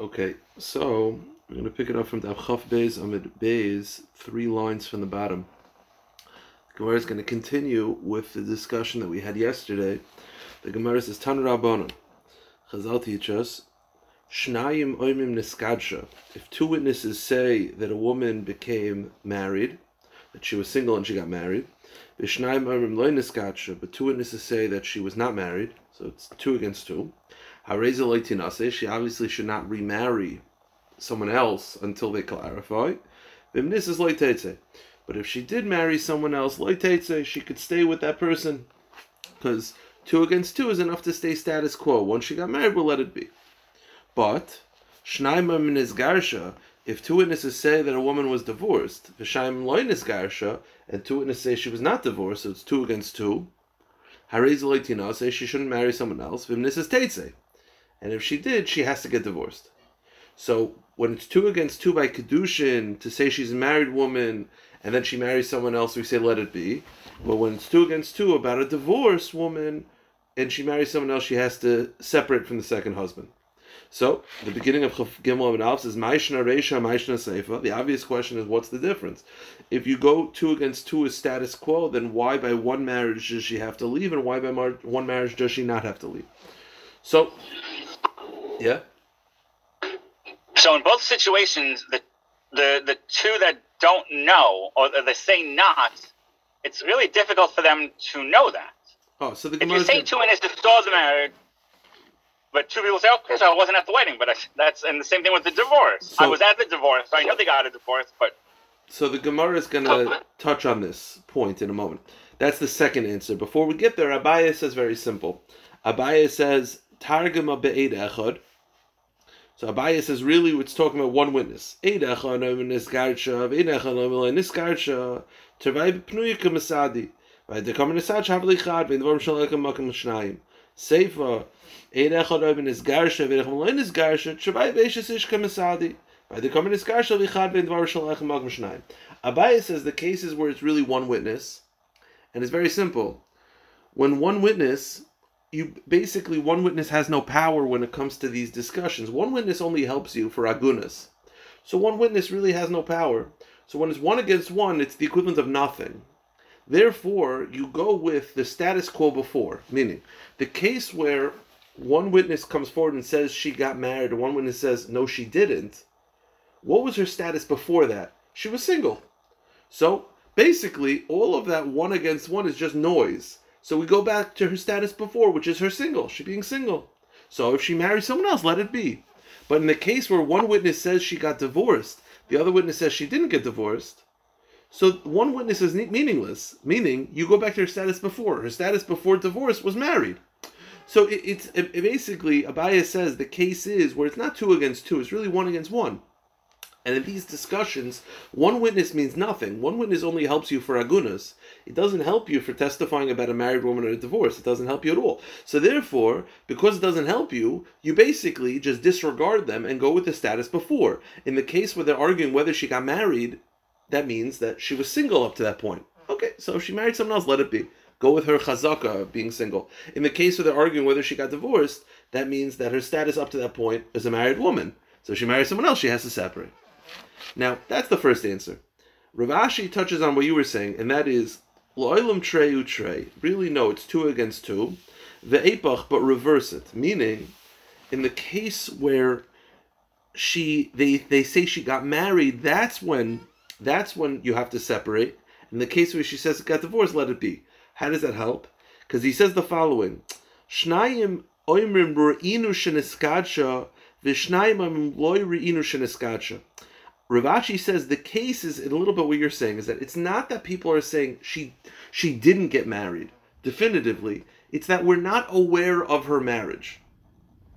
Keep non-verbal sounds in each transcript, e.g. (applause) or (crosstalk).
Okay, so we're going to pick it up from the Abchaf Beis Amid Beis, three lines from the bottom. Gemara is going to continue with the discussion that we had yesterday. The Gemara says, Tan Rabbanon, Chazal teach us, Shnayim oimim niskadsha. If two witnesses say that a woman became married, that she was single and she got married, Vishnayim oimim loy niskadsha, but two witnesses say that she was not married, so it's two against two. She obviously should not remarry someone else until they clarify. But if she did marry someone else, she could stay with that person. Because two against two is enough to stay status quo. Once she got married, we'll let it be. But if two witnesses say that a woman was divorced, and two witnesses say she was not divorced, so it's two against two, she shouldn't marry someone else. And if she did, she has to get divorced. So when it's two against two by Kedushin, to say she's a married woman, and then she marries someone else, we say let it be. But when it's two against two about a divorced woman, and she marries someone else, she has to separate from the second husband. So the beginning of Gimel and Alf says Maishna Reisha Maishna Seifa. The obvious question is what's the difference? If you go two against two is status quo, then why by one marriage does she have to leave, and why by one marriage does she not have to leave? So, yeah. So in both situations, the the the two that don't know or they say not, it's really difficult for them to know that. Oh, so the if you say two and it's the marriage but two people say, "Okay, so I wasn't at the wedding." But I, that's and the same thing with the divorce. So, I was at the divorce. So I know they got a divorce, but so the Gemara is going to touch on this point in a moment. That's the second answer. Before we get there, Abaye says very simple. Abaye says Targuma be'ed echad. So Abaye says really it's talking about one witness. Seifa is. Abaye says the cases where it's really one witness, and it's very simple. When one witness, you basically one witness has no power when it comes to these discussions. One witness only helps you for agunas. So one witness really has no power. So when it's one against one, it's the equivalent of nothing. Therefore, you go with the status quo before, meaning the case where one witness comes forward and says she got married, and one witness says no, she didn't. What was her status before that? She was single. So basically, all of that one against one is just noise. So we go back to her status before, which is her single, she being single. So if she marries someone else, let it be. But in the case where one witness says she got divorced, the other witness says she didn't get divorced, so one witness is meaningless, meaning you go back to her status before. Her status before divorce was married. So it, it's it, basically Abaye says the case is where it's not two against two; it's really one against one. And in these discussions, one witness means nothing. One witness only helps you for agunas. It doesn't help you for testifying about a married woman or a divorce. It doesn't help you at all. So therefore, because it doesn't help you, you basically just disregard them and go with the status before. In the case where they're arguing whether she got married, that means that she was single up to that point. Okay, so if she married someone else, let it be go with her chazaka being single. In the case where they're arguing whether she got divorced, that means that her status up to that point is a married woman. So if she marries someone else, she has to separate. Now, that's the first answer. Rav Ashi touches on what you were saying, and that is lo'ilam trey. Really, no, it's two against two. The epach, but reverse it. Meaning, in the case where she they they say she got married, that's when that's when you have to separate. In the case where she says it got divorced, let it be. How does that help? Because he says the following: Shnayim oimrim re'inu sheniskadsha v'shnayim oimrim loy re'inu sheniskadsha. Rav Ashi says the case is a little bit what you're saying is that it's not that people are saying she she didn't get married definitively. It's that we're not aware of her marriage,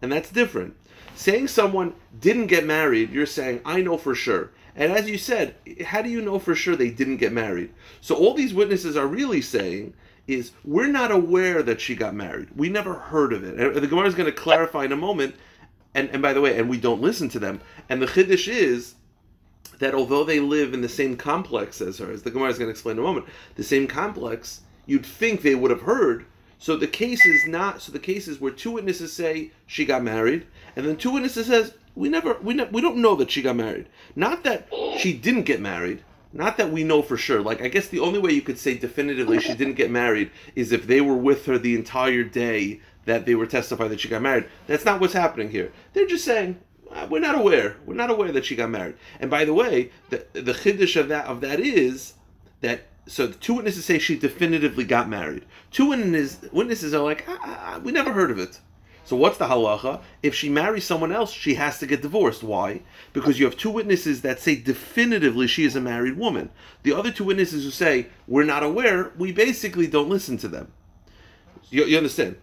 and that's different. Saying someone didn't get married, you're saying I know for sure. And as you said, how do you know for sure they didn't get married? So all these witnesses are really saying is we're not aware that she got married. We never heard of it. And the Gemara is going to clarify in a moment. And, and by the way, and we don't listen to them. And the Chiddush is that although they live in the same complex as her, as the Gemara is going to explain in a moment, the same complex, you'd think they would have heard. So the case is not. So the case is where two witnesses say she got married, and then two witnesses says We never, we ne- we don't know that she got married. Not that she didn't get married. Not that we know for sure. Like I guess the only way you could say definitively she didn't get married is if they were with her the entire day that they were testifying that she got married. That's not what's happening here. They're just saying uh, we're not aware. We're not aware that she got married. And by the way, the the chiddush of that of that is that so the two witnesses say she definitively got married. Two witnesses witnesses are like ah, ah, ah, we never heard of it. So what's the halacha? If she marries someone else, she has to get divorced. Why? Because you have two witnesses that say definitively she is a married woman. The other two witnesses who say we're not aware, we basically don't listen to them. You, you understand?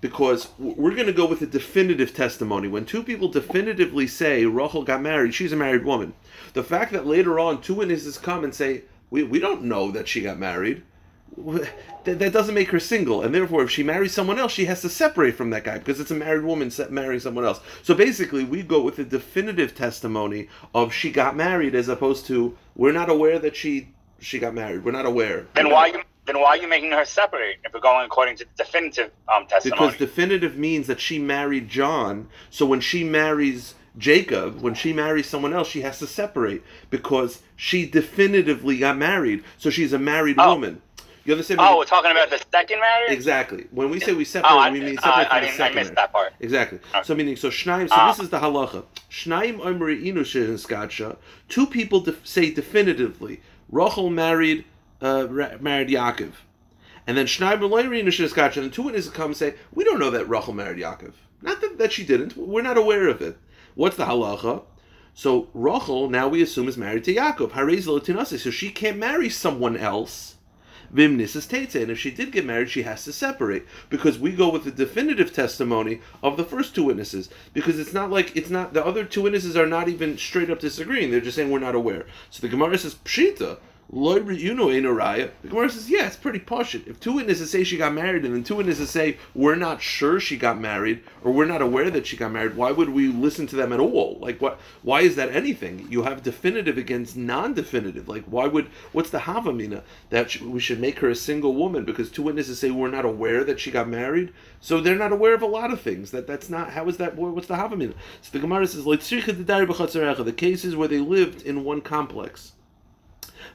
Because we're going to go with a definitive testimony. When two people definitively say Rachel got married, she's a married woman. The fact that later on two witnesses come and say we, we don't know that she got married that, that doesn't make her single, and therefore, if she marries someone else, she has to separate from that guy because it's a married woman marrying someone else. So basically, we go with the definitive testimony of she got married, as opposed to we're not aware that she she got married. We're not aware. And why then why are you making her separate if we're going according to the definitive um, testimony? Because definitive means that she married John. So when she marries Jacob, when she marries someone else, she has to separate because she definitively got married. So she's a married Oh. woman. You understand? oh, we're talking about the second marriage. Exactly. When we say we separate, Oh, I, we mean uh, separate I, from the didn't, I second. missed marriage. that part. Exactly. Okay. So meaning, so Shnaim. So Ah. this is the halacha. Shnaim Omri Inushin. Two people def- say definitively, Rachel married uh, married Yaakov, and then Shnaim Omri Inushin Skacha. And the two witnesses come and say, we don't know that Rachel married Yaakov. Not that, that she didn't. We're not aware of it. What's the halacha? So Rachel now we assume is married to Yaakov. Tinase. So she can't marry someone else. Vimnis is and if she did get married, she has to separate because we go with the definitive testimony of the first two witnesses. Because it's not like it's not the other two witnesses are not even straight up disagreeing; they're just saying we're not aware. So the Gemara says pshita. You know ain't a. The Gemara says, yeah, it's pretty poshut. If two witnesses say she got married, and then two witnesses say we're not sure she got married, or we're not aware that she got married, why would we listen to them at all? Like, what? Why is that anything? You have definitive against non-definitive. Like, why would? What's the havamina that we should make her a single woman because two witnesses say we're not aware that she got married? So they're not aware of a lot of things. That that's not. How is that? What's the havamina? So the Gemara says, the cases where they lived in one complex.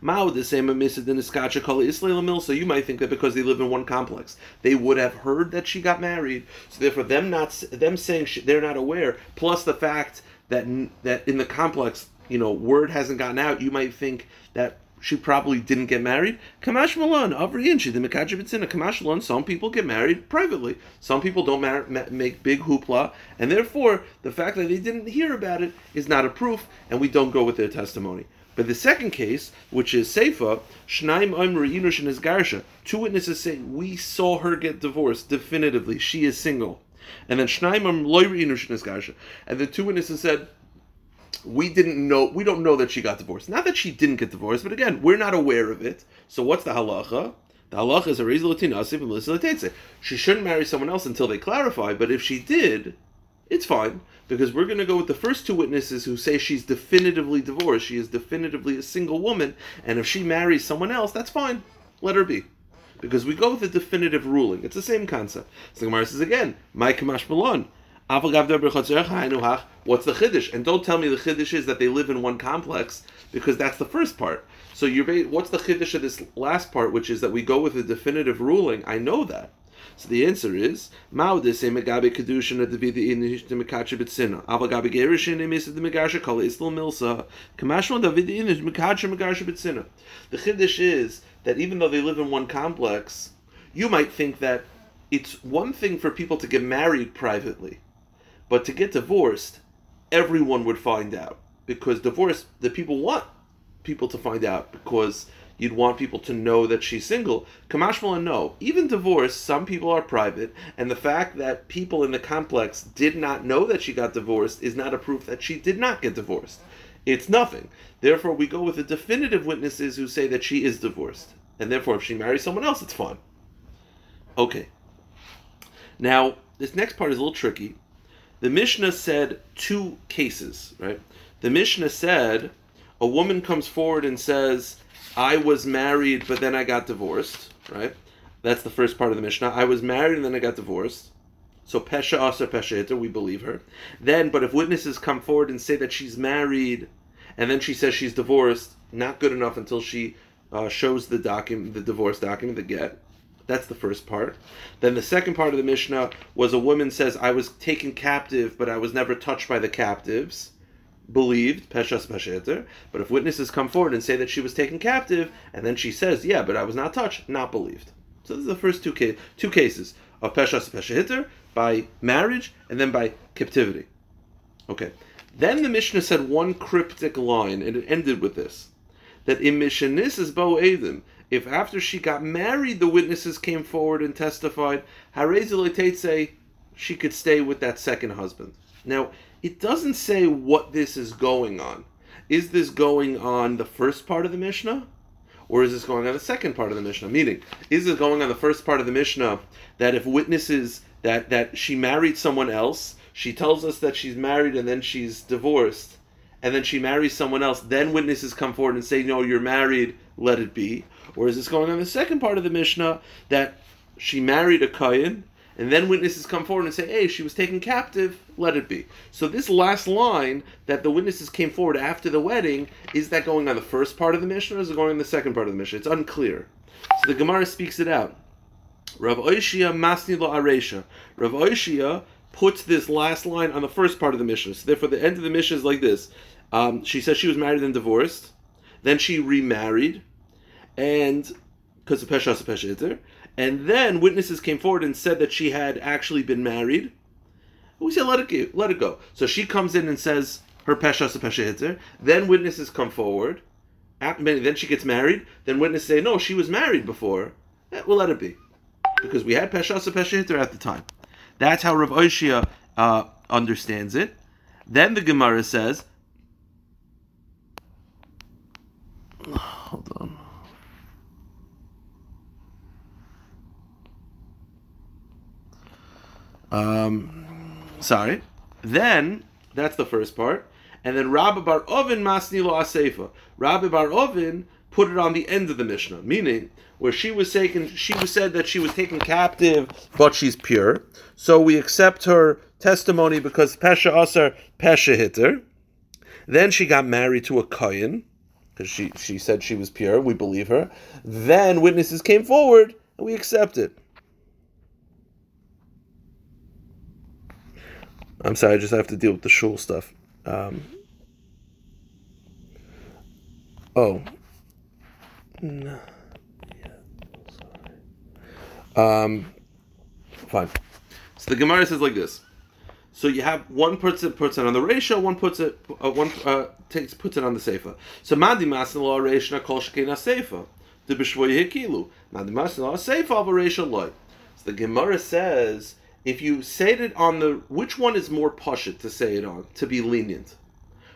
Mao the same than iskacha kol Israel mil. So you might think that because they live in one complex, they would have heard that she got married. So therefore, them not them saying she, they're not aware, plus the fact that that in the complex, you know, word hasn't gotten out. You might think that she probably didn't get married. Kamash Malon, Avriyin, she didn't Kamash Malon, some people get married privately. Some people don't mar- ma- make big hoopla, and therefore the fact that they didn't hear about it is not a proof, and we don't go with their testimony. But the second case, which is Seifa, Shnaim Omer Yinush and Garsha, two witnesses say we saw her get divorced definitively. She is single, and then Shnaim Omer Loy Yinush and Garsha, and the two witnesses said we didn't know we don't know that she got divorced. Not that she didn't get divorced, but again, we're not aware of it. So what's the halacha? The halacha is a reason She shouldn't marry someone else until they clarify, but if she did, it's fine because we're going to go with the first two witnesses who say she's definitively divorced. She is definitively a single woman, and if she marries someone else, that's fine. Let her be. Because we go with the definitive ruling. It's the same concept. So Gemara says again, My Kamash Malon. What's the chiddush? And don't tell me the chiddush is that they live in one complex, because that's the first part. So you're what's the chiddush of this last part, which is that we go with the definitive ruling? I know that. So the answer is Mao de se megabe kedushin at the vidi in the mekache bitsina. Ava gabe the megasha kol isl milsa. Kamashon da vidi in the mekache megasha. The chiddush is that even though they live in one complex, you might think that it's one thing for people to get married privately, but to get divorced, everyone would find out because divorce the people want people to find out because you'd want people to know that she's single. Kamashmala, no. Even divorce, some people are private, and the fact that people in the complex did not know that she got divorced is not a proof that she did not get divorced. It's nothing. Therefore, we go with the definitive witnesses who say that she is divorced. And therefore, if she marries someone else, it's fine. Okay. Now, this next part is a little tricky. The Mishnah said two cases, right? The Mishnah said a woman comes forward and says, I was married, but then I got divorced, right? That's the first part of the Mishnah. I was married and then I got divorced. So pesha asa pesha hitter, we believe her. Then, but if witnesses come forward and say that she's married, and then she says she's divorced, not good enough until she uh, shows the document, the divorce document, the get. That's the first part. Then the second part of the Mishnah was a woman says, I was taken captive, but I was never touched by the captives. Believed, Peshas Pesheter. But if witnesses come forward and say that she was taken captive, and then she says, Yeah, but I was not touched, not believed. So this is the first two, ca- two cases of Peshas Pesheter by marriage and then by captivity. Okay. Then the Mishnah said one cryptic line, and it ended with this that in is Bo Edim, if after she got married the witnesses came forward and testified, say she could stay with that second husband. Now, it doesn't say what this is going on. Is this going on the first part of the Mishnah? Or is this going on the second part of the Mishnah? Meaning, is it going on the first part of the Mishnah that if witnesses that, that she married someone else, she tells us that she's married and then she's divorced, and then she marries someone else, then witnesses come forward and say, No, you're married, let it be? Or is this going on the second part of the Mishnah that she married a Kayan, and then witnesses come forward and say, Hey, she was taken captive, let it be? So, this last line that the witnesses came forward after the wedding, is that going on the first part of the Mishnah, or is it going on the second part of the Mishnah? It's unclear. So, the Gemara speaks it out. Rav Oishia Masni Lo Aresha. Rav Oishia puts this last line on the first part of the Mishnah. So therefore, the end of the Mishnah is like this: um, she says she was married and divorced. Then she remarried, and because of Pesha Pesha and then witnesses came forward and said that she had actually been married. We said let it go, let it go. So she comes in and says her Pesha Pesha Then witnesses come forward. Then she gets married. Then witnesses say no, she was married before. Eh, we'll let it be because we had Pesha Pesha at the time. That's how Rav Oishia uh, understands it. Then the Gemara says Um, sorry. Then that's the first part, and then Rabbi Bar Ovin Masni Lo Asefa. Rabbi Bar Ovin put it on the end of the Mishnah, meaning where she was taken, she was said that she was taken captive, but she's pure. So we accept her testimony because Pesha Asar Pesha Hitter. Then she got married to a Kayan because she, she said she was pure. We believe her. Then witnesses came forward and we accept it. I'm sorry, I just have to deal with the shul stuff. Um, oh. No. Um, fine. So the Gemara says like this. So you have one puts it puts it on the ratio, one puts it uh, one uh, takes puts it on the sefer. So madi masin law ratio kol shekina sefer. The bishvoy hikilu madi masin law sefer of a ratio loy. So the Gemara says if you say it on the which one is more pashit to say it on to be lenient,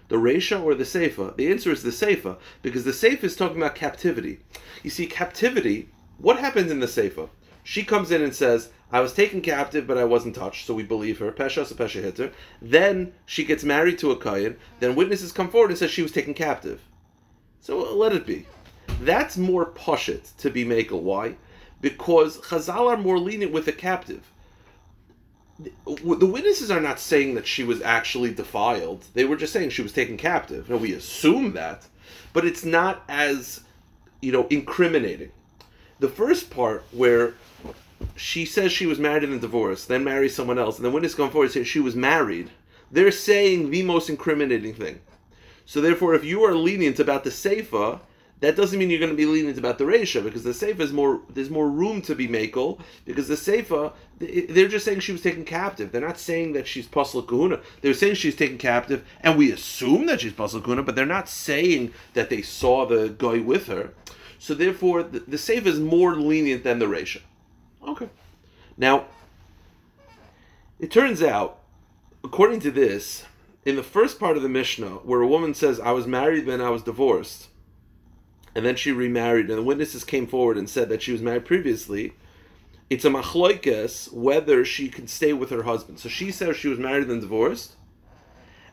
the ratio or the sefer? The answer is the sefer because the sefer is talking about captivity. You see, captivity. What happens in the sefer? She comes in and says, I was taken captive, but I wasn't touched, so we believe her. Pesha a pesha hitter. Then she gets married to a kayan. Then witnesses come forward and says she was taken captive. So uh, let it be. That's more pushit to be makel. Why? Because Chazal are more lenient with the captive. The witnesses are not saying that she was actually defiled. They were just saying she was taken captive. Now we assume that, but it's not as you know incriminating. The first part where she says she was married and divorced, then marries someone else, and then witness come forward and say she was married, they're saying the most incriminating thing. So therefore, if you are lenient about the seifa, that doesn't mean you're going to be lenient about the Reisha, because the Seifa is more, there's more room to be Makel, because the Seifa, they're just saying she was taken captive. They're not saying that she's Pasal Kahuna. They're saying she's taken captive, and we assume that she's Pasal Kahuna, but they're not saying that they saw the guy with her. So therefore, the, the Seifa is more lenient than the Reisha. Okay. Now, it turns out, according to this, in the first part of the Mishnah, where a woman says, I was married, then I was divorced, and then she remarried, and the witnesses came forward and said that she was married previously, it's a machloikes whether she can stay with her husband. So she says she was married and divorced,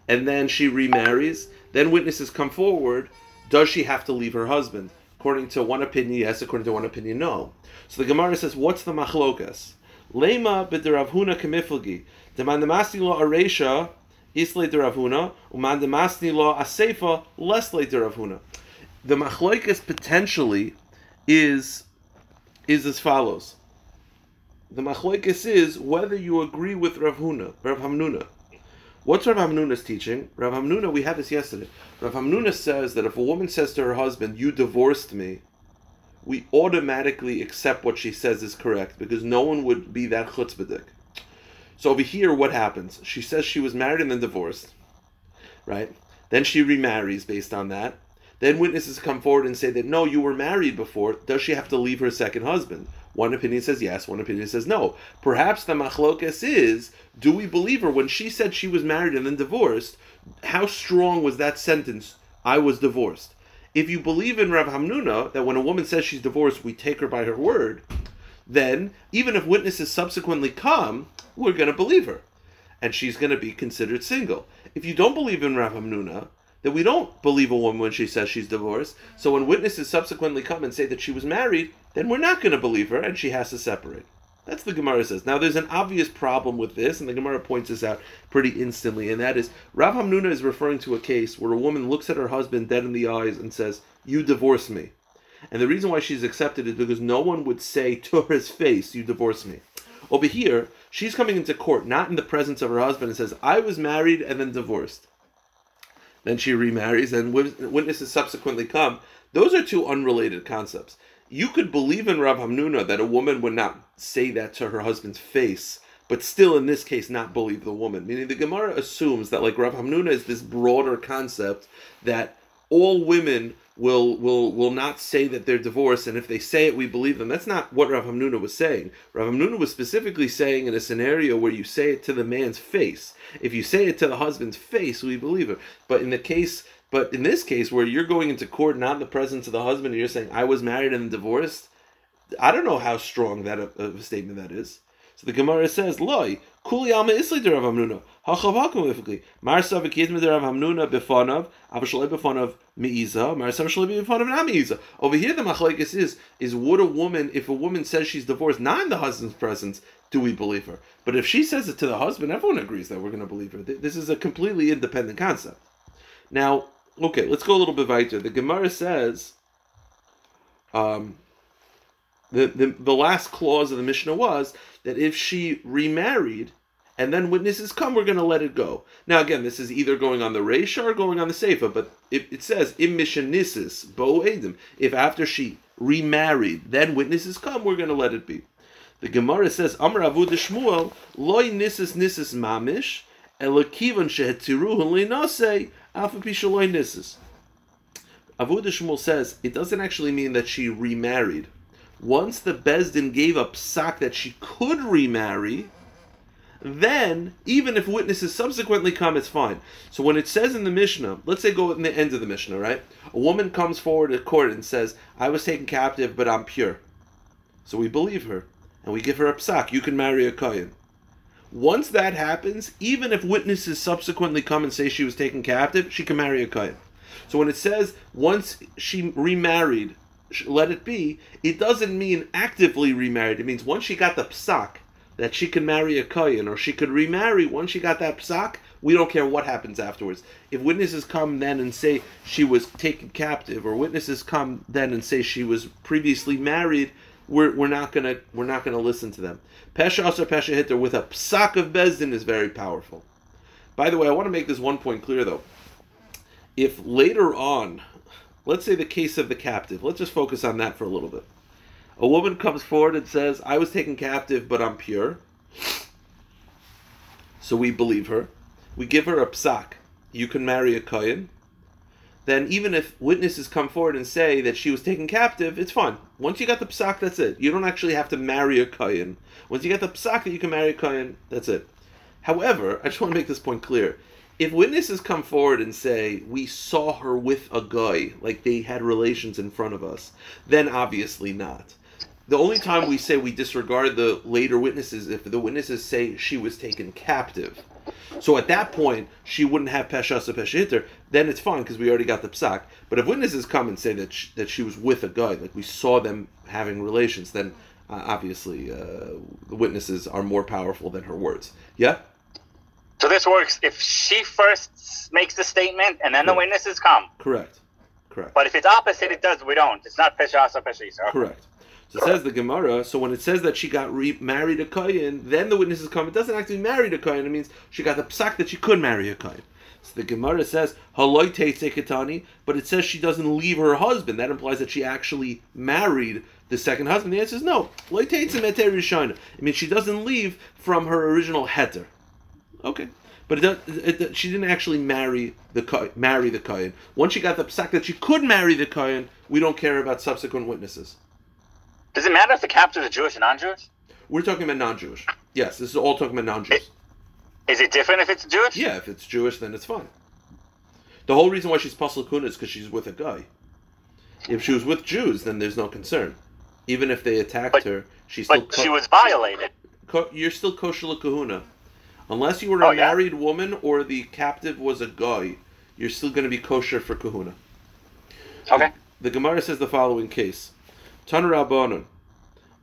and then she remarries. Then witnesses come forward. Does she have to leave her husband? According to one opinion, yes. According to one opinion, no. So the Gemara says, what's the machlokas? Lema b'derav Huna kemiflagi. Demandamasti lo aresha isle derav Huna, umandamasti lo asefa lesle derav Huna. The machloikis potentially is is as follows. The machloikis is whether you agree with Rav Huna, Rav Hamnuna. What's Rav Hamnuna's teaching? Rav Hamnuna, we had this yesterday. Rav Hamnuna says that if a woman says to her husband, "You divorced me," we automatically accept what she says is correct because no one would be that chutzpahdik. So over here, what happens? She says she was married and then divorced, right? Then she remarries based on that. Then witnesses come forward and say that no, you were married before. Does she have to leave her second husband? One opinion says yes, one opinion says no. Perhaps the machlokes is, do we believe her when she said she was married and then divorced? How strong was that sentence? I was divorced. If you believe in Rav Hamnuna that when a woman says she's divorced, we take her by her word, then even if witnesses subsequently come, we're going to believe her, and she's going to be considered single. If you don't believe in Rav Hamnuna, that we don't believe a woman when she says she's divorced. So when witnesses subsequently come and say that she was married, then we're not going to believe her and she has to separate. That's the Gemara says. Now there's an obvious problem with this, and the Gemara points this out pretty instantly, and that is Rav Hamnuna is referring to a case where a woman looks at her husband dead in the eyes and says, "You divorce me," and the reason why she's accepted is because no one would say to her face, "You divorce me." Over here, she's coming into court not in the presence of her husband and says, "I was married and then divorced." Then she remarries, and witnesses subsequently come. Those are two unrelated concepts. You could believe in Rav Hamnuna that a woman would not say that to her husband's face, but still, in this case, not believe the woman. Meaning, the Gemara assumes that, like Rav Hamnuna, is this broader concept that all women will will will not say that they're divorced, and if they say it, we believe them. That's not what Rav Hamnuna was saying. Rav Hamnuna was specifically saying in a scenario where you say it to the man's face. If you say it to the husband's face, we believe it. But in the case, but in this case where you're going into court not in the presence of the husband, and you're saying I was married and divorced, I don't know how strong that uh, a, a statement that is. So the Gemara says, "Loi kuli alma isli de Rav Hamnuna hachav hakum lifikli marsa v'kidma de Rav Hamnuna befanav avashalei befanav meiza marsa avashalei befanav not meiza." Over here, the machlekes is is would a woman if a woman says she's divorced not in the husband's presence, do we believe her? But if she says it to the husband, everyone agrees that we're going to believe her. This is a completely independent concept. Now, okay, let's go a little bit weiter. The Gemara says. Um, the, the, the last clause of the Mishnah was that if she remarried and then witnesses come, we're going to let it go. Now, again, this is either going on the Reisha or going on the Seifa, but it, it says, im mishanisis, bo edim. If after she remarried, then witnesses come, we're going to let it be. The Gemara says, Amr Avu de Shmuel, loy nisis nisis mamish, elakivan shehetziruhu leinase, afapisha loy nisis. Avu de Shmuel says, it doesn't actually mean that she remarried once the Bezdin gave up psak that she could remarry, then even if witnesses subsequently come, it's fine. So when it says in the Mishnah, let's say go in the end of the Mishnah, right? A woman comes forward to court and says, "I was taken captive, but I'm pure." So we believe her and we give her a psak. You can marry a kohen. Once that happens, even if witnesses subsequently come and say she was taken captive, she can marry a kohen. So when it says once she remarried let it be, it doesn't mean actively remarried. It means once she got the psak that she can marry a kohen or she could remarry once she got that psak, we don't care what happens afterwards. If witnesses come then and say she was taken captive, or witnesses come then and say she was previously married, we're, we're not gonna we're not gonna listen to them. Pesha or pesha hitter with a psak of bezdin is very powerful. By the way, I want to make this one point clear though. If later on Let's say the case of the captive. Let's just focus on that for a little bit. A woman comes forward and says, I was taken captive, but I'm pure. So we believe her. We give her a psak. You can marry a kohen. Then, even if witnesses come forward and say that she was taken captive, it's fine. Once you got the psak, that's it. You don't actually have to marry a kohen. Once you get the psak that you can marry a kohen, that's it. However, I just want to make this point clear if witnesses come forward and say we saw her with a guy, like they had relations in front of us, then obviously not. The only time we say we disregard the later witnesses if the witnesses say she was taken captive. So at that point, she wouldn't have peshas peshitter. Then it's fine because we already got the psak. But if witnesses come and say that she, that she was with a guy, like we saw them having relations, then Uh, obviously, uh, the witnesses are more powerful than her words. Yeah. So this works if she first makes the statement and then the witnesses come. Correct. Correct. But if it's opposite, it does. We don't. It's not Pesha or Pesha Correct. So it says the Gemara. So when it says that she got re- married a kohen, then the witnesses come. It doesn't actually marry a kohen. It means she got the psak that she could marry a kohen. So the Gemara says haloi katani, but it says she doesn't leave her husband. That implies that she actually married the second husband. The answer is no. It means she doesn't leave from her original heter. Okay. But it, does- it, it, she didn't actually marry the marry the kohen. Once she got the psak that she could marry the kohen, we don't care about subsequent witnesses. Does it matter if the captives are Jewish or non-Jewish? We're talking about non-Jewish. Yes, this is all talking about non-Jews. Is it different if it's Jewish? Yeah, if it's Jewish, then it's fine. The whole reason why she's pasal kuna is because she's with a guy. If she was with Jews, then there's no concern. Even if they attacked But- her, she's still But she was violated. ko- you're still kosher kahuna. Unless you were a Oh, yeah? married woman or the captive was a guy, you're still going to be kosher for kahuna. Okay. The Gemara says the following case: Tan Rabbanon,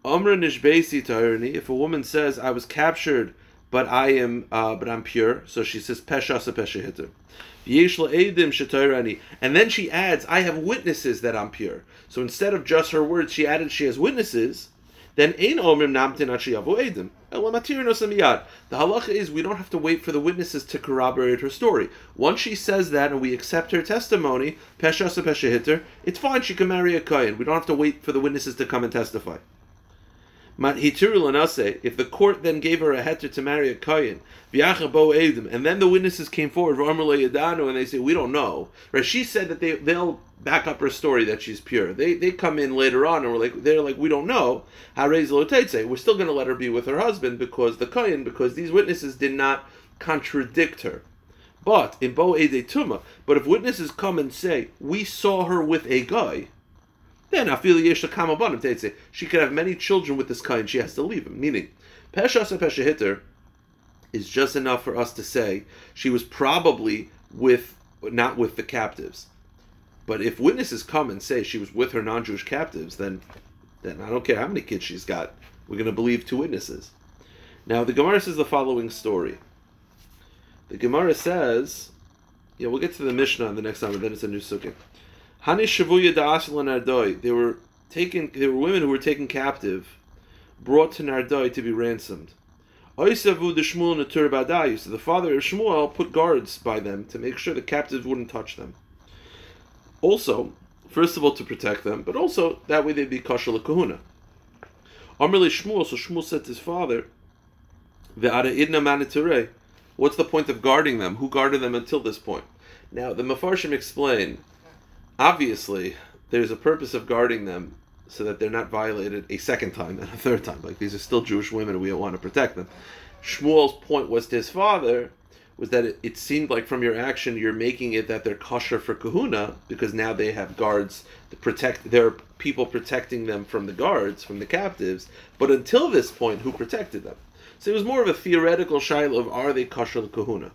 Amra nishbesi tahirni. If a woman says, "I was captured, but I am, uh, but I'm pure," so she says pesha sa pesha hitter. Yesh edim shetayrani, and then she adds, "I have witnesses that I'm pure." So instead of just her words, she added she has witnesses. Then ein omrim namtin achiyavu edim. The halacha is we don't have to wait for the witnesses to corroborate her story. Once she says that and we accept her testimony, it's fine. She can marry a kohen. We don't have to wait for the witnesses to come and testify. If the court then gave her a heter to marry a kohen, and then the witnesses came forward, and they say we don't know. Right? She said that they they'll back up her story that she's pure. They they come in later on and we're like they're like we don't know. We're still going to let her be with her husband because the kohen because these witnesses did not contradict her. But in bo ede tuma, but if witnesses come and say we saw her with a guy, then kama. She could have many children with this kind. She has to leave him. Meaning, pesha sa pesha hitter is just enough for us to say she was probably with not with the captives. But if witnesses come and say she was with her non-Jewish captives, then then I don't care how many kids she's got. We're going to believe two witnesses. Now the Gemara says the following story. The Gemara says, yeah, we'll get to the Mishnah on the next time, but then it's a new sukkah. They were taken. They were women who were taken captive, brought to Nardoi to be ransomed. So the father of Shmuel put guards by them to make sure the captives wouldn't touch them. Also, first of all, to protect them, but also that way they'd be kosher kahuna. Amrli Shmuel. So Shmuel said to his father. What's the point of guarding them? Who guarded them until this point? Now the Mefarshim explain obviously there's a purpose of guarding them so that they're not violated a second time and a third time. Like these are still Jewish women we want to protect them. Shmuel's point was to his father was that it, it seemed like from your action you're making it that they're kosher for kahuna because now they have guards to protect there are people protecting them from the guards, from the captives, but until this point who protected them? So it was more of a theoretical shaila of are they kosher kahuna?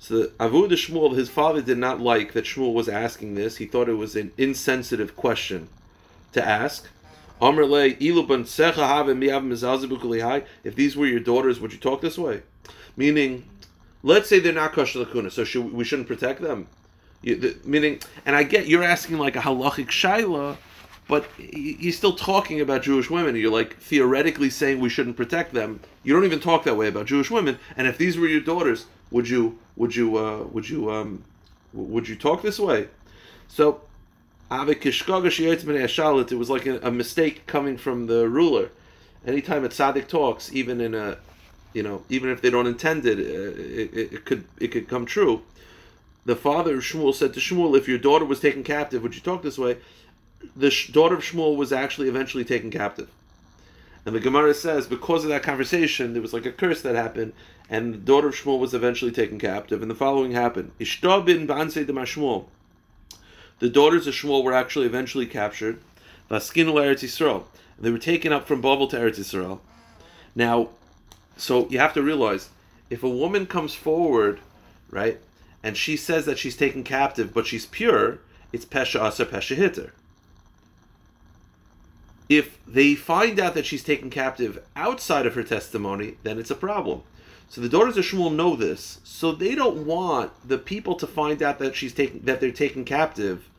So Avud Shmuel, his father did not like that Shmuel was asking this. He thought it was an insensitive question to ask. If these were your daughters, would you talk this way? Meaning, let's say they're not kosher lakuna, so should, we shouldn't protect them. You, the, meaning, and I get you're asking like a halachic shaila, but you're still talking about Jewish women. You're like theoretically saying we shouldn't protect them. You don't even talk that way about Jewish women. And if these were your daughters, would you would you uh, would you um, would you talk this way? So, it was like a, a mistake coming from the ruler. Anytime a tzaddik talks, even in a, you know, even if they don't intend it, uh, it, it, it could it could come true. The father of Shmuel said to Shmuel, "If your daughter was taken captive, would you talk this way?" The daughter of Shmuel was actually eventually taken captive. And the Gemara says because of that conversation, there was like a curse that happened, and the daughter of Shmuel was eventually taken captive. And the following happened: Ishta bin Banse de Shmuel. The daughters of Shmuel were actually eventually captured. Vaskinu Eretz Yisrael. They were taken up from Babel to Eretz Yisrael. Now, so you have to realize, if a woman comes forward, right, and she says that she's taken captive, but she's pure, it's pesha asa pesha hitter. If they find out that she's taken captive outside of her testimony, then it's a problem. So the daughters of Shmuel know this, so they don't want the people to find out that she's taken that they're taken captive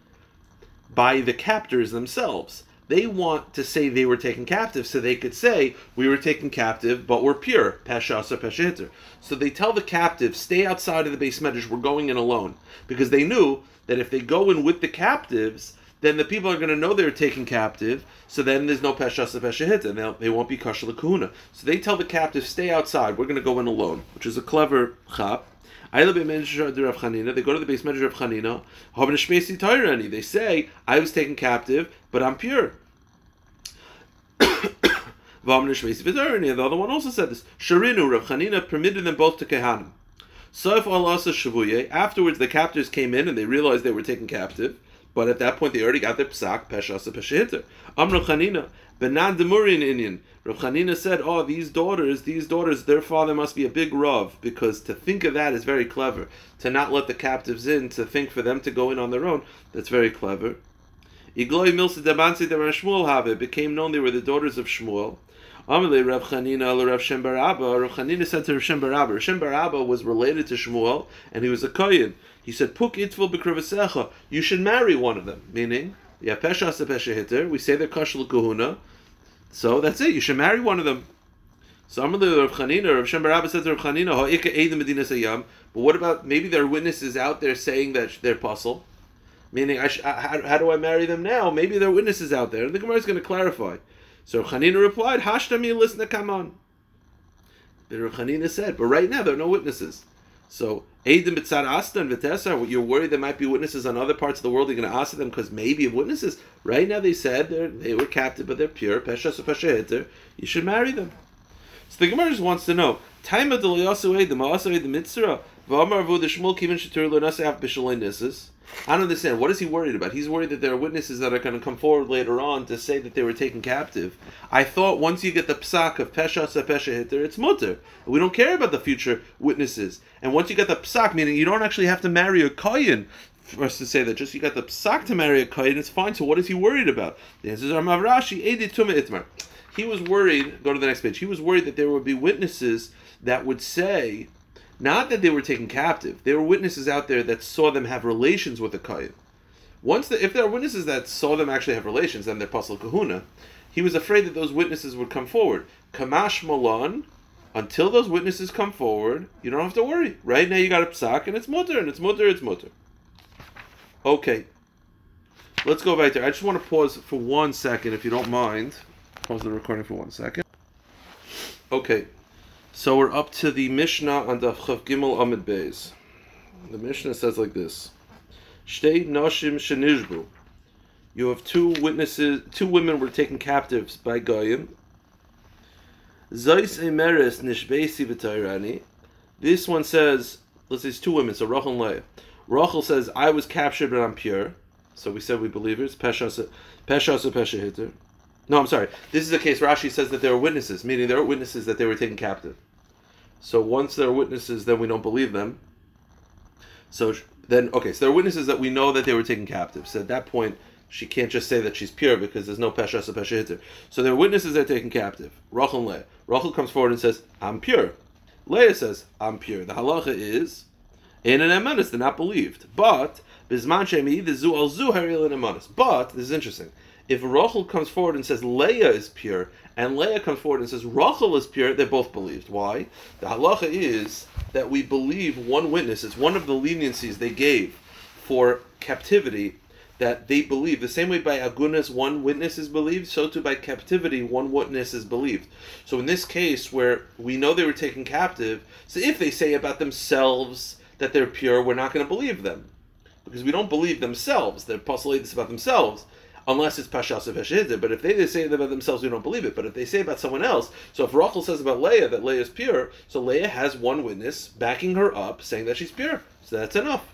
by the captors themselves. They want to say they were taken captive so they could say, we were taken captive, but we're pure. Peshas or Pesha So they tell the captive, stay outside of the beis medrash, we're going in alone. Because they knew that if they go in with the captives, then the people are going to know they're taken captive, so then there's no Peshas or Pesha and they won't be Kashal Kahuna. So they tell the captive, stay outside, we're going to go in alone, which is a clever chap. They go to the beis medrash of Chanina. They say, I was taken captive, but I'm pure. (coughs) the other one also said this. Sharinu, Rav Chanina permitted them both to Kehanim. Shavuye, afterwards the captors came in and they realized they were taken captive, but at that point they already got their psak, peshasa peshahiter. Amr Chanina, Benan Demurian Indian. Rav Chanina said, Oh, these daughters, these daughters, their father must be a big Rav, because to think of that is very clever. To not let the captives in, to think for them to go in on their own, that's very clever. Igloi Milsa Dabansi de Shmuel have it became known they were the daughters of Shmuel. Amalei Rav Chanina Rav Shem Barabba. Rav Chanina said to Rav Shem. Rav Shem was related to Shmuel, and he was a kohen. He said, "Puk itful b'krivasecha." You should marry one of them. Meaning, yeah, pesha pesha hitter. We say they're kashal. So that's it. You should marry one of them. So Amalei Rav Chanina. Rav Shem Barabba said to Rav Chanina, "Ha'ika edim medina sayam." But what about maybe there are witnesses out there saying that they're puzzle? Meaning, I sh- how, how, do I marry them now? Maybe there are witnesses out there. And the Gemara is going to clarify. So Chanina replied, Hashtami listen to come on. But Chanina said, but right now there are no witnesses. So Eidim B'tzad Asta and Vitessa, you're worried there might be witnesses on other parts of the world. You're going to ask them because maybe of witnesses. Right now they said they were captive, but they're pure. Pesha Pesha You should marry them. So the Gemara just wants to know. Time of the Liyasu Eidim, also Mitzra, V'amar Vu the Shmuel Kivin B'Shalei Nisses. I don't understand. What is he worried about? He's worried that there are witnesses that are going to come forward later on to say that they were taken captive. I thought once you get the psak of pesha se pesha hitter, it's mutter. We don't care about the future witnesses. And once you get the psak, meaning you don't actually have to marry a kohen for us to say that. Just you got the psak to marry a kohen, it's fine. So what is he worried about? The answer is Mavrashi Edit Itmar. He was worried. Go to the next page. He was worried that there would be witnesses that would say not that they were taken captive. There were witnesses out there that saw them have relations with the Kayin. Once the, if there are witnesses that saw them actually have relations, then they're Pasal Kahuna. He was afraid that those witnesses would come forward. Kamash Malan, until those witnesses come forward, you don't have to worry. Right now you got a psak and it's mutter, and it's mutter, it's mutter. Okay. Let's go back there. I just want to pause for one second, if you don't mind. Pause the recording for one second. Okay. So we're up to the Mishnah on the Chav Gimel Amid Beis. The Mishnah says like this: Shtei Nashim Shenishbu. You have two witnesses. Two women were taken captives by Goyim. Zais Emeres Nishbeisi V'Tayrani. This one says, let's say it's two women, so Rachel and Leah. Rachel says, I was captured, but I'm pure. So we said we believe it. It's Pesha Pesha Hitter. No, I'm sorry. This is the case. Rashi says that there are witnesses, meaning there are witnesses that they were taken captive. So once there are witnesses, then we don't believe them. So then, okay, so there are witnesses that we know that they were taken captive. So at that point, she can't just say that she's pure because there's no pesha so pesha hitter. So there are witnesses that are taken captive. Rachel and Leah. Rachel comes forward and says, "I'm pure." Leah says, "I'm pure." The halacha is in an emanis, they're not believed. But bisman shemi the zu al zu But this is interesting if Rachel comes forward and says Leah is pure, and Leah comes forward and says Rachel is pure, they're both believed. Why? The halacha is that we believe one witness. It's one of the leniencies they gave for captivity that they believe. The same way by agunas one witness is believed, so too by captivity one witness is believed. So in this case where we know they were taken captive, so if they say about themselves that they're pure, we're not going to believe them. Because we don't believe themselves. They're postulating this about themselves unless it's Pashas of But if they say about themselves, we don't believe it. But if they say about someone else, so if Rachel says about Leah that Leah is pure, so Leah has one witness backing her up, saying that she's pure. So that's enough.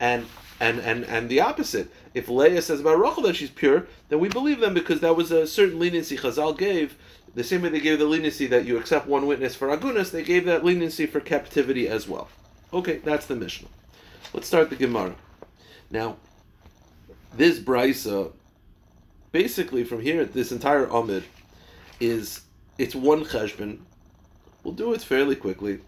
And and and and the opposite. If Leah says about Rachel that she's pure, then we believe them because that was a certain leniency Chazal gave. The same way they gave the leniency that you accept one witness for agunas, they gave that leniency for captivity as well. Okay, that's the Mishnah. Let's start the Gemara. Now, this brisa basically from here, this entire Amid is it's one cheshbon. We'll do it fairly quickly,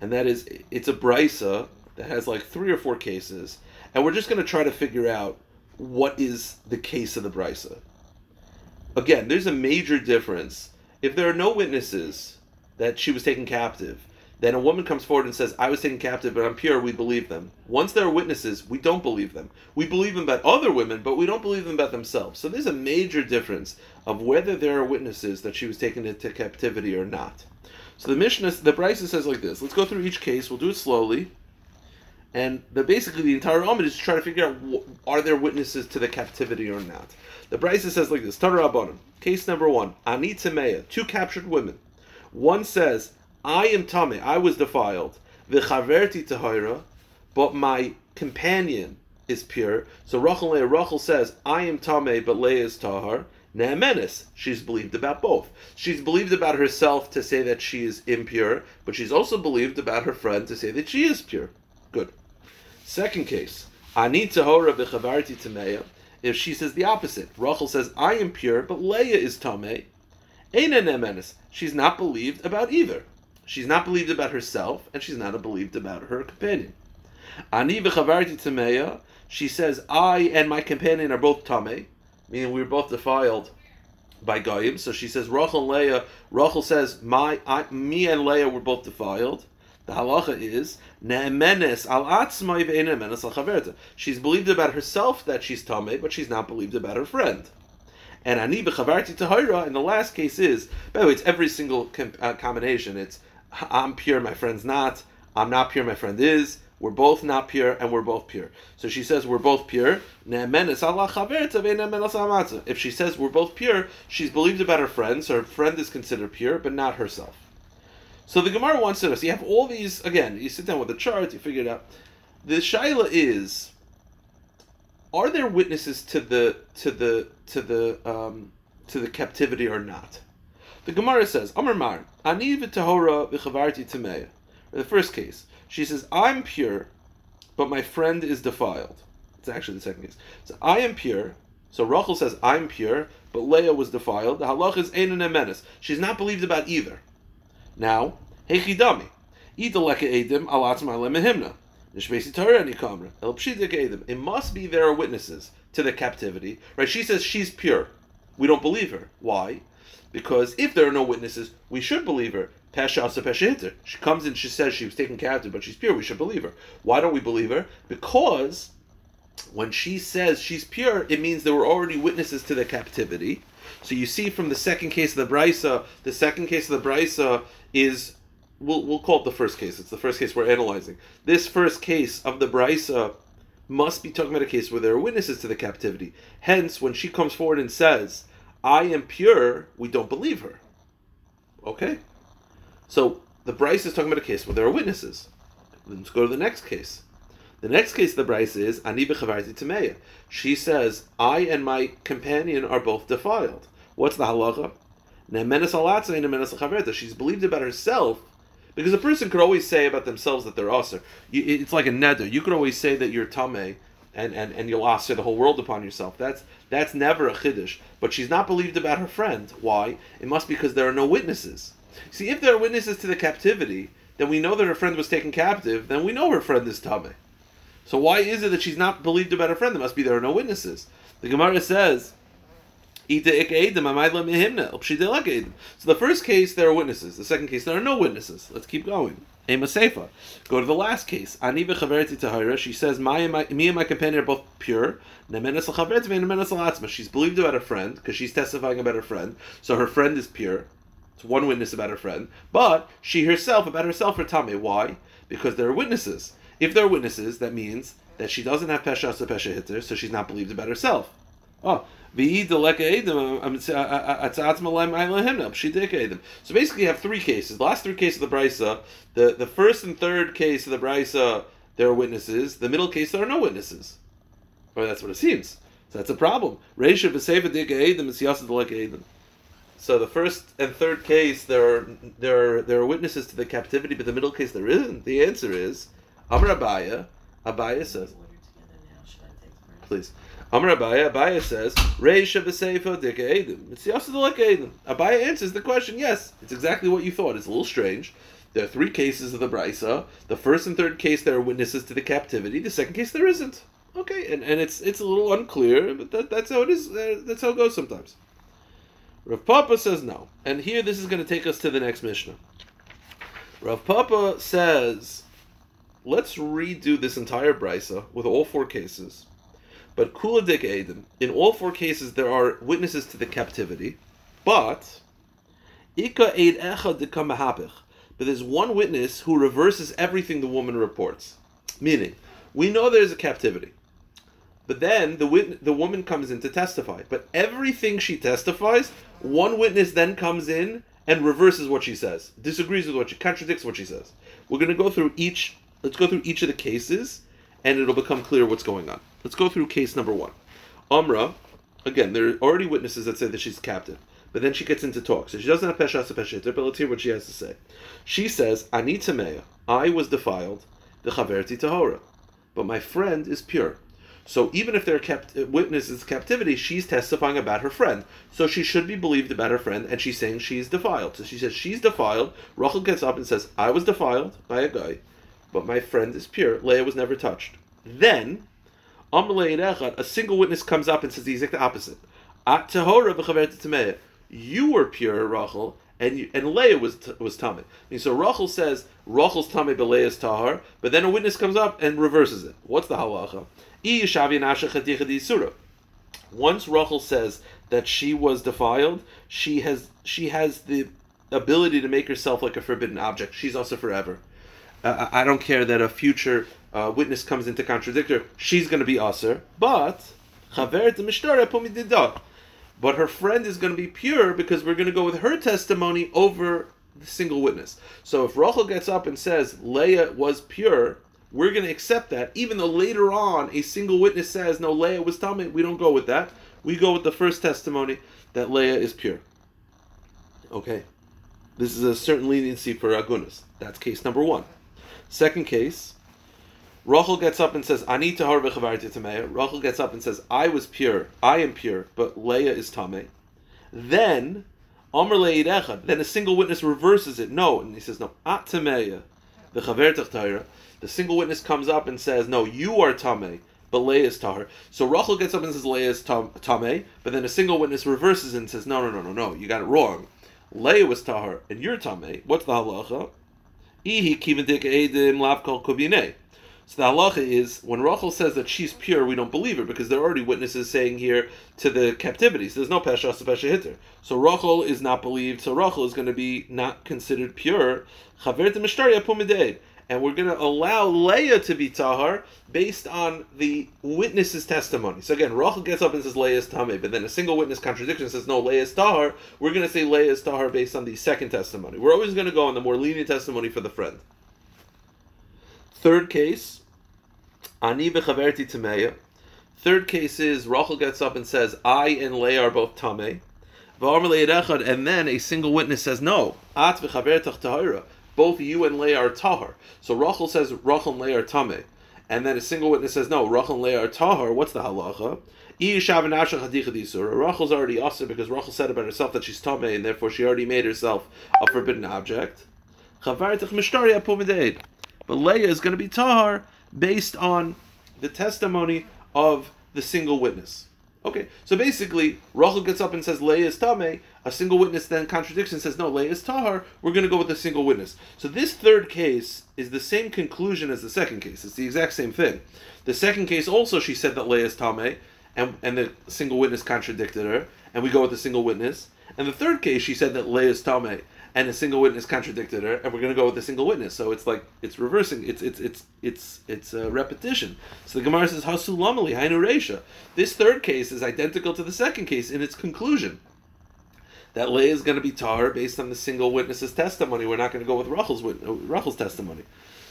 and that is it's a brisa that has like three or four cases, and we're just going to try to figure out what is the case of the brisa. Again, there's a major difference. If there are no witnesses that she was taken captive, then a woman comes forward and says, I was taken captive, but I'm pure, we believe them. Once there are witnesses, we don't believe them. We believe them about other women, but we don't believe them about themselves. So there's a major difference of whether there are witnesses that she was taken into captivity or not. So the Mishnah, the Brisa says like this. Let's go through each case. We'll do it slowly. And the, basically the entire Amid is to try to figure out are there witnesses to the captivity or not. The Brisa says like this. Tanur Case number one. Ani Two captured women. One says, I am tame, I was defiled. V'chaverti tahira, but my companion is pure. So Rachel Leah, Rachel says, I am tame, but Leah is tahar. Ne'emenis, she's believed about both. She's believed about herself to say that she is impure, but she's also believed about her friend to say that she is pure. Good. Second case, Ani tahora v'chavarti tameya. If she says the opposite, Rachel says, I am pure, but Leah is tameh. Eina ne'emenis. She's not believed about either. She's not believed about herself, and she's not believed about her companion. Ani v'chavarti tameya. She says, I and my companion are both tame, meaning we are both defiled by goyim. So she says, Rachel and Leah. Rachel says, my, I, me and Leah were both defiled. The halacha is ne'emenes al atzmai ve'enemenes al chaverta. She's believed about herself that she's tame, but she's not believed about her friend. And ani b'chavarti tahira. And the last case is, by the way, it's every single com- uh, combination. It's I'm pure, my friend's not. I'm not pure, my friend is. We're both not pure, and we're both pure. So she says we're both pure. If she says we're both pure, she's believed about her friend, so her friend is considered pure, but not herself. So the Gemara wants to know. So you have all these again. You sit down with the chart, you figure it out. The shaila is: Are there witnesses to the to the to the um, to the captivity or not? The Gemara says, Amar Mar, Ani v'tahora v'chavarti tamei. The first case, she says, I'm pure, but my friend is defiled. It's actually the second case. So I am pure. So Rachel says, I'm pure, but Leah was defiled. The halach is Einan Emenes. She's not believed about either. Now, Hechidami. Idaleka Edim alatzma lemehimna. It must be there are witnesses to the captivity. Right? She says she's pure. We don't believe her. Why? Because if there are no witnesses, we should believe her. Pesha asa pesha She comes in, she says she was taken captive, but she's pure. We should believe her. Why don't we believe her? Because when she says she's pure, it means there were already witnesses to the captivity. So you see from the second case of the Brisa, the second case of the Brisa is we'll, we'll call it the first case. It's the first case we're analyzing. This first case of the Brisa must be talking about a case where there are witnesses to the captivity. Hence, when she comes forward and says, I am pure, we don't believe her. Okay? So the Brisa is talking about a case where there are witnesses. Let's go to the next case. The next case the Brisa is Ani tameya. She says, I and my companion are both defiled. What's the halacha? She's believed about herself because a person could always say about themselves that they're usher. It's like a neder. You could always say that you're tameh and, and, and you'll ask the whole world upon yourself. That's that's never a chiddush. But she's not believed about her friend. Why? It must be because there are no witnesses. See, if there are witnesses to the captivity, then we know that her friend was taken captive. Then we know her friend is tameh. So why is it that she's not believed about her friend? There must be there are no witnesses. The Gemara says. So the first case there are witnesses. The second case there are no witnesses. Let's keep going. Go to the last case. Ani v'chaverti tahira. She says, my, my, me and my companion are both pure. She's believed about her friend because she's testifying about her friend. So her friend is pure. It's one witness about her friend. But she herself, about herself, are tame. Why? Because there are witnesses. If there are witnesses, that means that she doesn't have pesha so pesha hitter, so she's not believed about herself. Oh, so basically, you have three cases. The last three cases of the brisa, the, the first and third case of the brisa, there are witnesses. The middle case, there are no witnesses. Or that's what it seems. So that's a problem. So the first and third case, there are there are there are witnesses to the captivity, but the middle case there isn't. The answer is Amr Abaye. Abaye says, please. Amar Abaye, Abaye says, Reisha v'seifa dika edim. It's yasadulek edim. Abaye answers the question, yes, it's exactly what you thought. It's a little strange. There are three cases of the Brisa. The first and third case, there are witnesses to the captivity. The second case, there isn't. Okay, and, and it's it's a little unclear, but that, that's how it is. Uh, that's how it goes sometimes. Rav Papa says no. And here, this is going to take us to the next Mishnah. Rav Papa says, let's redo this entire Brisa with all four cases. But Kula Dik Eidim, in all four cases, there are witnesses to the captivity. But, Ika Eid Echad Dikamahapich. But there's one witness who reverses everything the woman reports. Meaning, we know there's a captivity. But then the wit- the woman comes in to testify. But everything she testifies, one witness then comes in and reverses what she says, disagrees with what she contradicts what she says. We're going to go through each. Let's go through each of the cases, and it'll become clear what's going on. Let's go through case number one. Amra, again, there are already witnesses that say that she's captive, but then she gets into talk. So she doesn't have pesha pesheter, but let's hear what she has to say. She says, "Ani tameya, I was defiled, the chaverti tahora, but my friend is pure." So even if they're kept uh, witnesses captivity, she's testifying about her friend. So she should be believed about her friend, and she's saying she's defiled. So she says she's defiled. Rachel gets up and says, "I was defiled by a guy, but my friend is pure. Leah was never touched." Then, a single witness comes up and says the exact opposite. You were pure, Rachel, and you, and Leah was was tamid. And so Rachel says Rachel's tamid, but Leah's tahar. But then a witness comes up and reverses it. What's the halacha? Once Rachel says that she was defiled, she has she has the ability to make herself like a forbidden object. She's also forever. Uh, I don't care that a future uh, witness comes in to contradict her. She's going to be usher, but but her friend is going to be pure because we're going to go with her testimony over the single witness. So if Rachel gets up and says Leah was pure, we're going to accept that, even though later on a single witness says, no, Leah was tummy. We don't go with that. We go with the first testimony that Leah is pure. Okay. This is a certain leniency for Agunas. That's case number one. Second case, Rachel gets up and says, Ani tahar Rachel gets up and says, I was pure, I am pure, but Leah is tame. Then, Amr then a single witness reverses it. No, and he says, no, at tameya, the the single witness comes up and says, "No, you are tame, but Leah is tahar." So Rachel gets up and says Leah is tame, but then a single witness reverses and says, "No, no, no, no, no, you got it wrong. Leah was tahar, and you're tame. What's the halacha?" So the halacha is when Rachel says that she's pure, we don't believe her because there are already witnesses saying here to the captivity. So there's no pesha pesha hitter. So Rachel is not believed. So Rachel is going to be not considered pure and we're going to allow Leah to be tahar based on the witness's testimony. So again, Rachel gets up and says Leah is tameh, but then a single witness contradiction says no, Leah is tahar. We're going to say Leah is tahar based on the second testimony. We're always going to go on the more lenient testimony for the friend. Third case, ani v'chaverti tameya. Third case is Rachel gets up and says I and Leah are both tameh. And then a single witness says, No, both you and Leah are tahar. So Rachel says Rachel and Leah are tameh, and then a single witness says no, Rachel and Leah are tahar. What's the halacha? Rachel's already usher because Rachel said about herself that she's tameh, and therefore she already made herself a forbidden object. But Leah is going to be tahar based on the testimony of the single witness. Okay, so basically, Rachel gets up and says Leah is tameh. A single witness then contradicts and says no, Leah is tahar. We're going to go with a single witness. So this third case is the same conclusion as the second case. It's the exact same thing. The second case also she said that Leah is tameh, and and the single witness contradicted her, and we go with the single witness. And the third case she said that Leah is tameh, and a single witness contradicted her, and we're going to go with a single witness. So it's like it's reversing. It's it's it's it's it's a repetition. So the Gemara says Hasu Lamali Hainu. This third case is identical to the second case in its conclusion. That Leah is going to be tar based on the single witness's testimony. We're not going to go with Rachel's, uh, Rachel's testimony.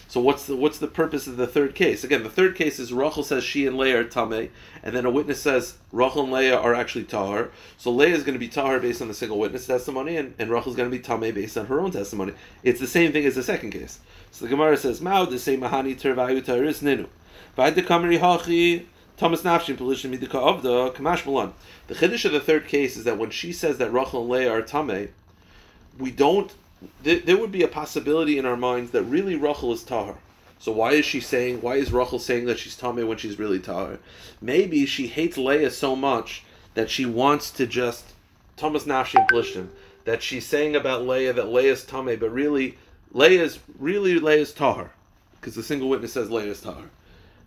So what's the what's the purpose of the third case? Again, the third case is Rachel says she and Leah are tame, and then a witness says Rachel and Leah are actually tahar. So Leah is going to be tahar based on the single witness testimony, and, and Rachel is going to be tame based on her own testimony. It's the same thing as the second case. So the Gemara says, "Mao the same mahani tervayu taris ninu." Thomas of the. The Chiddush of the third case is that when she says that Rachel and Leah are Tame, we don't. There, there would be a possibility in our minds that really Rachel is Tahar. So why is she saying? Why is Rachel saying that she's Tame when she's really Tahar? Maybe she hates Leah so much that she wants to just Thomas Nafshin Pelishim that she's saying about Leah that Leah's Tame, but really Leah's really Leah's Tahar because the single witness says Leah's Tahar.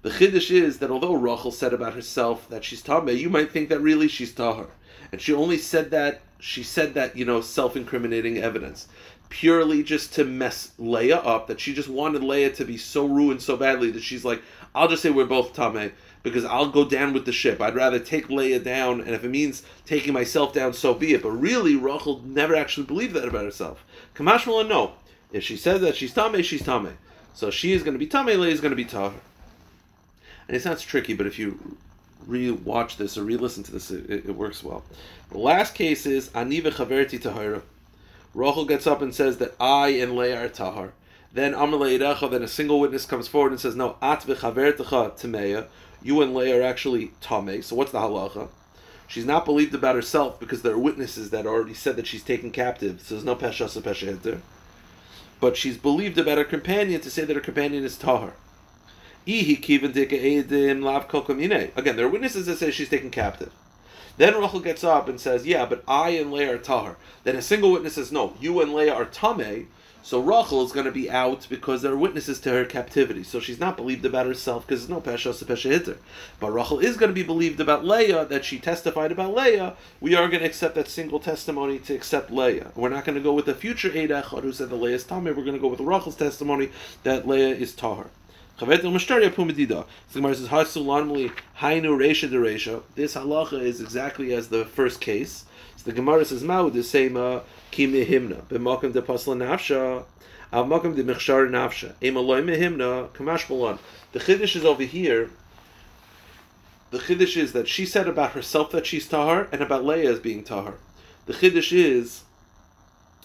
The chiddush is that although Rachel said about herself that she's Tameh, you might think that really she's Tahar. And she only said that, she said that, you know, self-incriminating evidence. Purely just to mess Leah up, that she just wanted Leah to be so ruined so badly that she's like, I'll just say we're both Tameh, because I'll go down with the ship. I'd rather take Leah down, and if it means taking myself down, so be it. But really, Rachel never actually believed that about herself. Kamashmala, no. If she says that she's Tameh, she's Tameh. So she is going to be Tameh, Leah is going to be Tahar and it sounds tricky, but if you re-watch this or re-listen to this, it, it works well. The last case is Aniva Chaverti Tahira. Rachel gets up and says that I and Leah are Tahar. Then Amalei then a single witness comes forward and says, No, At v'chavertecha Tameya. You and Leah are actually Tame. So what's the halacha? She's not believed about herself because there are witnesses that already said that she's taken captive. So there's no pesha pesha enter. But she's believed about her companion to say that her companion is Tahar. Again, there are witnesses that say she's taken captive. Then Rachel gets up and says, "Yeah, but I and Leah are tahar." Then a single witness says, "No, you and Leah are tameh." So Rachel is going to be out because there are witnesses to her captivity. So she's not believed about herself because there's no pesha pesha hitter. But Rachel is going to be believed about Leah that she testified about Leah. We are going to accept that single testimony to accept Leah. We're not going to go with the future Eid who said the Leah is tameh. We're going to go with Rachel's testimony that Leah is tahar. So the Gemara says, Hainu Reisha de Reisha. This halacha is exactly as the first case. So the Gemara says, Mao the same uh, Kimi Himna. B'makam de Pasla Nafsha. Av Makam de Michshar Nafsha. Em Aloy Mehimna. Kamash Malan. The Chiddush is over here. The Chiddush is that she said about herself that she's Tahar and about Leah as being Tahar. The Chiddush is,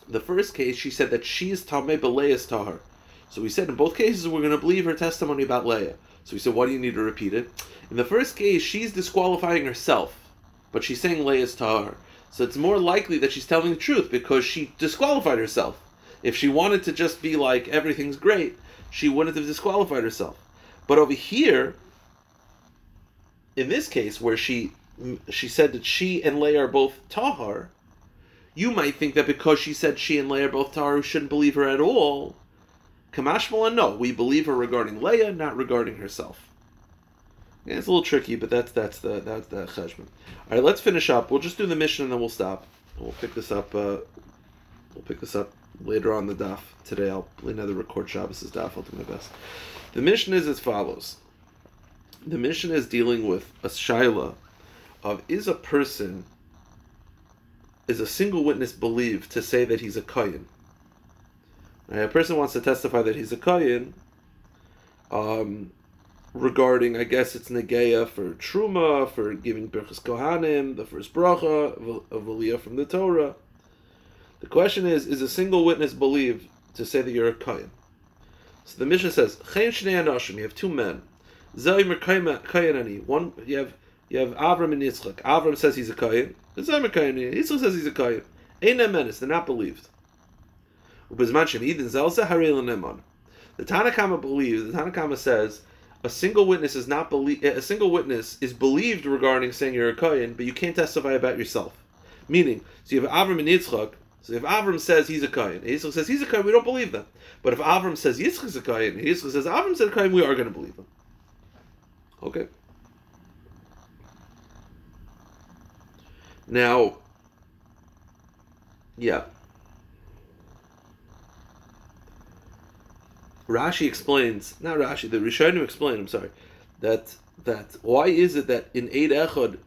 the first case, she said that she is Tameh, but Leah is Tahar. So we said in both cases we're going to believe her testimony about Leah. So we said, why do you need to repeat it? In the first case, she's disqualifying herself, but she's saying Leah's tahar. So it's more likely that she's telling the truth because she disqualified herself. If she wanted to just be like everything's great, she wouldn't have disqualified herself. But over here, in this case where she she said that she and Leah are both tahar, you might think that because she said she and Leah are both tahar, we shouldn't believe her at all. Kamashmala, no, we believe her regarding Leah, not regarding herself. Yeah, it's a little tricky, but that's that's the that's the cheshbon. All right, let's finish up. We'll just do the Mishnah and then we'll stop. We'll pick this up. Uh, we'll pick this up later on the daf today. I'll another record Shabbos' daf. I'll do my best. The Mishnah is as follows. The Mishnah is dealing with a shaila of is a person is a single witness believed to say that he's a kohen a person wants to testify that he's a kohen um, regarding, I guess it's negeya for truma, for giving berachas kohanim, the first bracha of aliyah from the Torah. The question is: Is a single witness believed to say that you're a kohen? So the Mishnah says, "Chen shnei anashim." You have two men. Ani. One you have you have Avram and Yitzchak. Avram says he's a kohen. Kohen. Yitzchak says he's a kohen. Ain't. They're not believed. The Tanakama believes, the Tanakama says, a single witness is not believe a single witness is believed regarding saying you're a kohen, but you can't testify about yourself. Meaning, so you have Avram and Yitzchak. So if Avram says he's a kohen, Yitzchak says he's a kohen, we don't believe them. But if Avram says Yitzchak's a kohen, and Yitzchak says Avram a kohen, we are going to believe him. Okay. Now, yeah. Rashi explains, not Rashi, the Rishonim explain, I'm sorry, that that why is it that in Eid Echad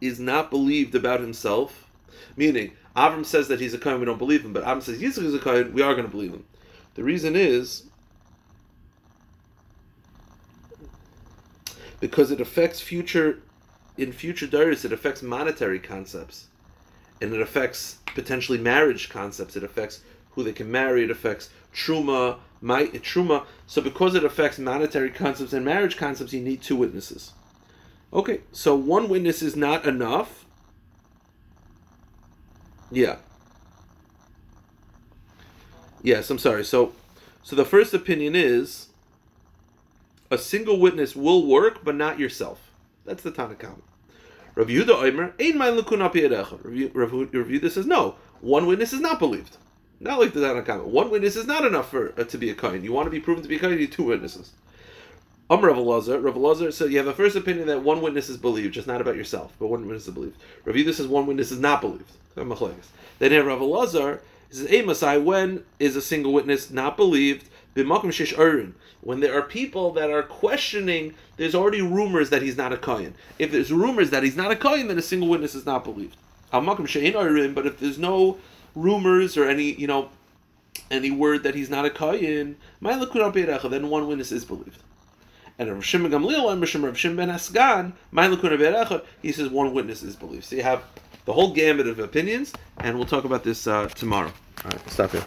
is not believed about himself? Meaning, Avram says that he's a Kohen, we don't believe him, but Avram says Yitzchak is a Kohen, we are going to believe him. The reason is because it affects future, in future dairies, it affects monetary concepts, and it affects potentially marriage concepts. It affects who they can marry. It affects truma, my truma. So because it affects monetary concepts and marriage concepts, you need two witnesses. Okay, so one witness is not enough. Yeah. Yes, I'm sorry. So, so the first opinion is a single witness will work, but not yourself. That's the Tanakh. Rav Yehuda Omer, ein mein lekun Rav Yehuda says no. One witness is not believed. Not like the Tanakh. One witness is not enough for uh, to be a kain. You want to be proven to be a kain, you need two witnesses. Amr Rav Elazar, Rav Elazar said you have a first opinion that one witness is believed, just not about yourself, but one witness is believed. Rav Yehuda says one witness is not believed. Then Rav Elazar says, "Hey, Masai, when is a single witness not believed?" When there are people that are questioning, there's already rumors that he's not a kohen. If there's rumors that he's not a kohen, then a single witness is not believed. But if there's no rumors or any, you know, any word that he's not a kohen, then one witness is believed. And Rav Shimon Gamliel and Rav Shimon ben Hasgan, he says one witness is believed. So you have the whole gamut of opinions, and we'll talk about this uh, tomorrow. All right, stop here.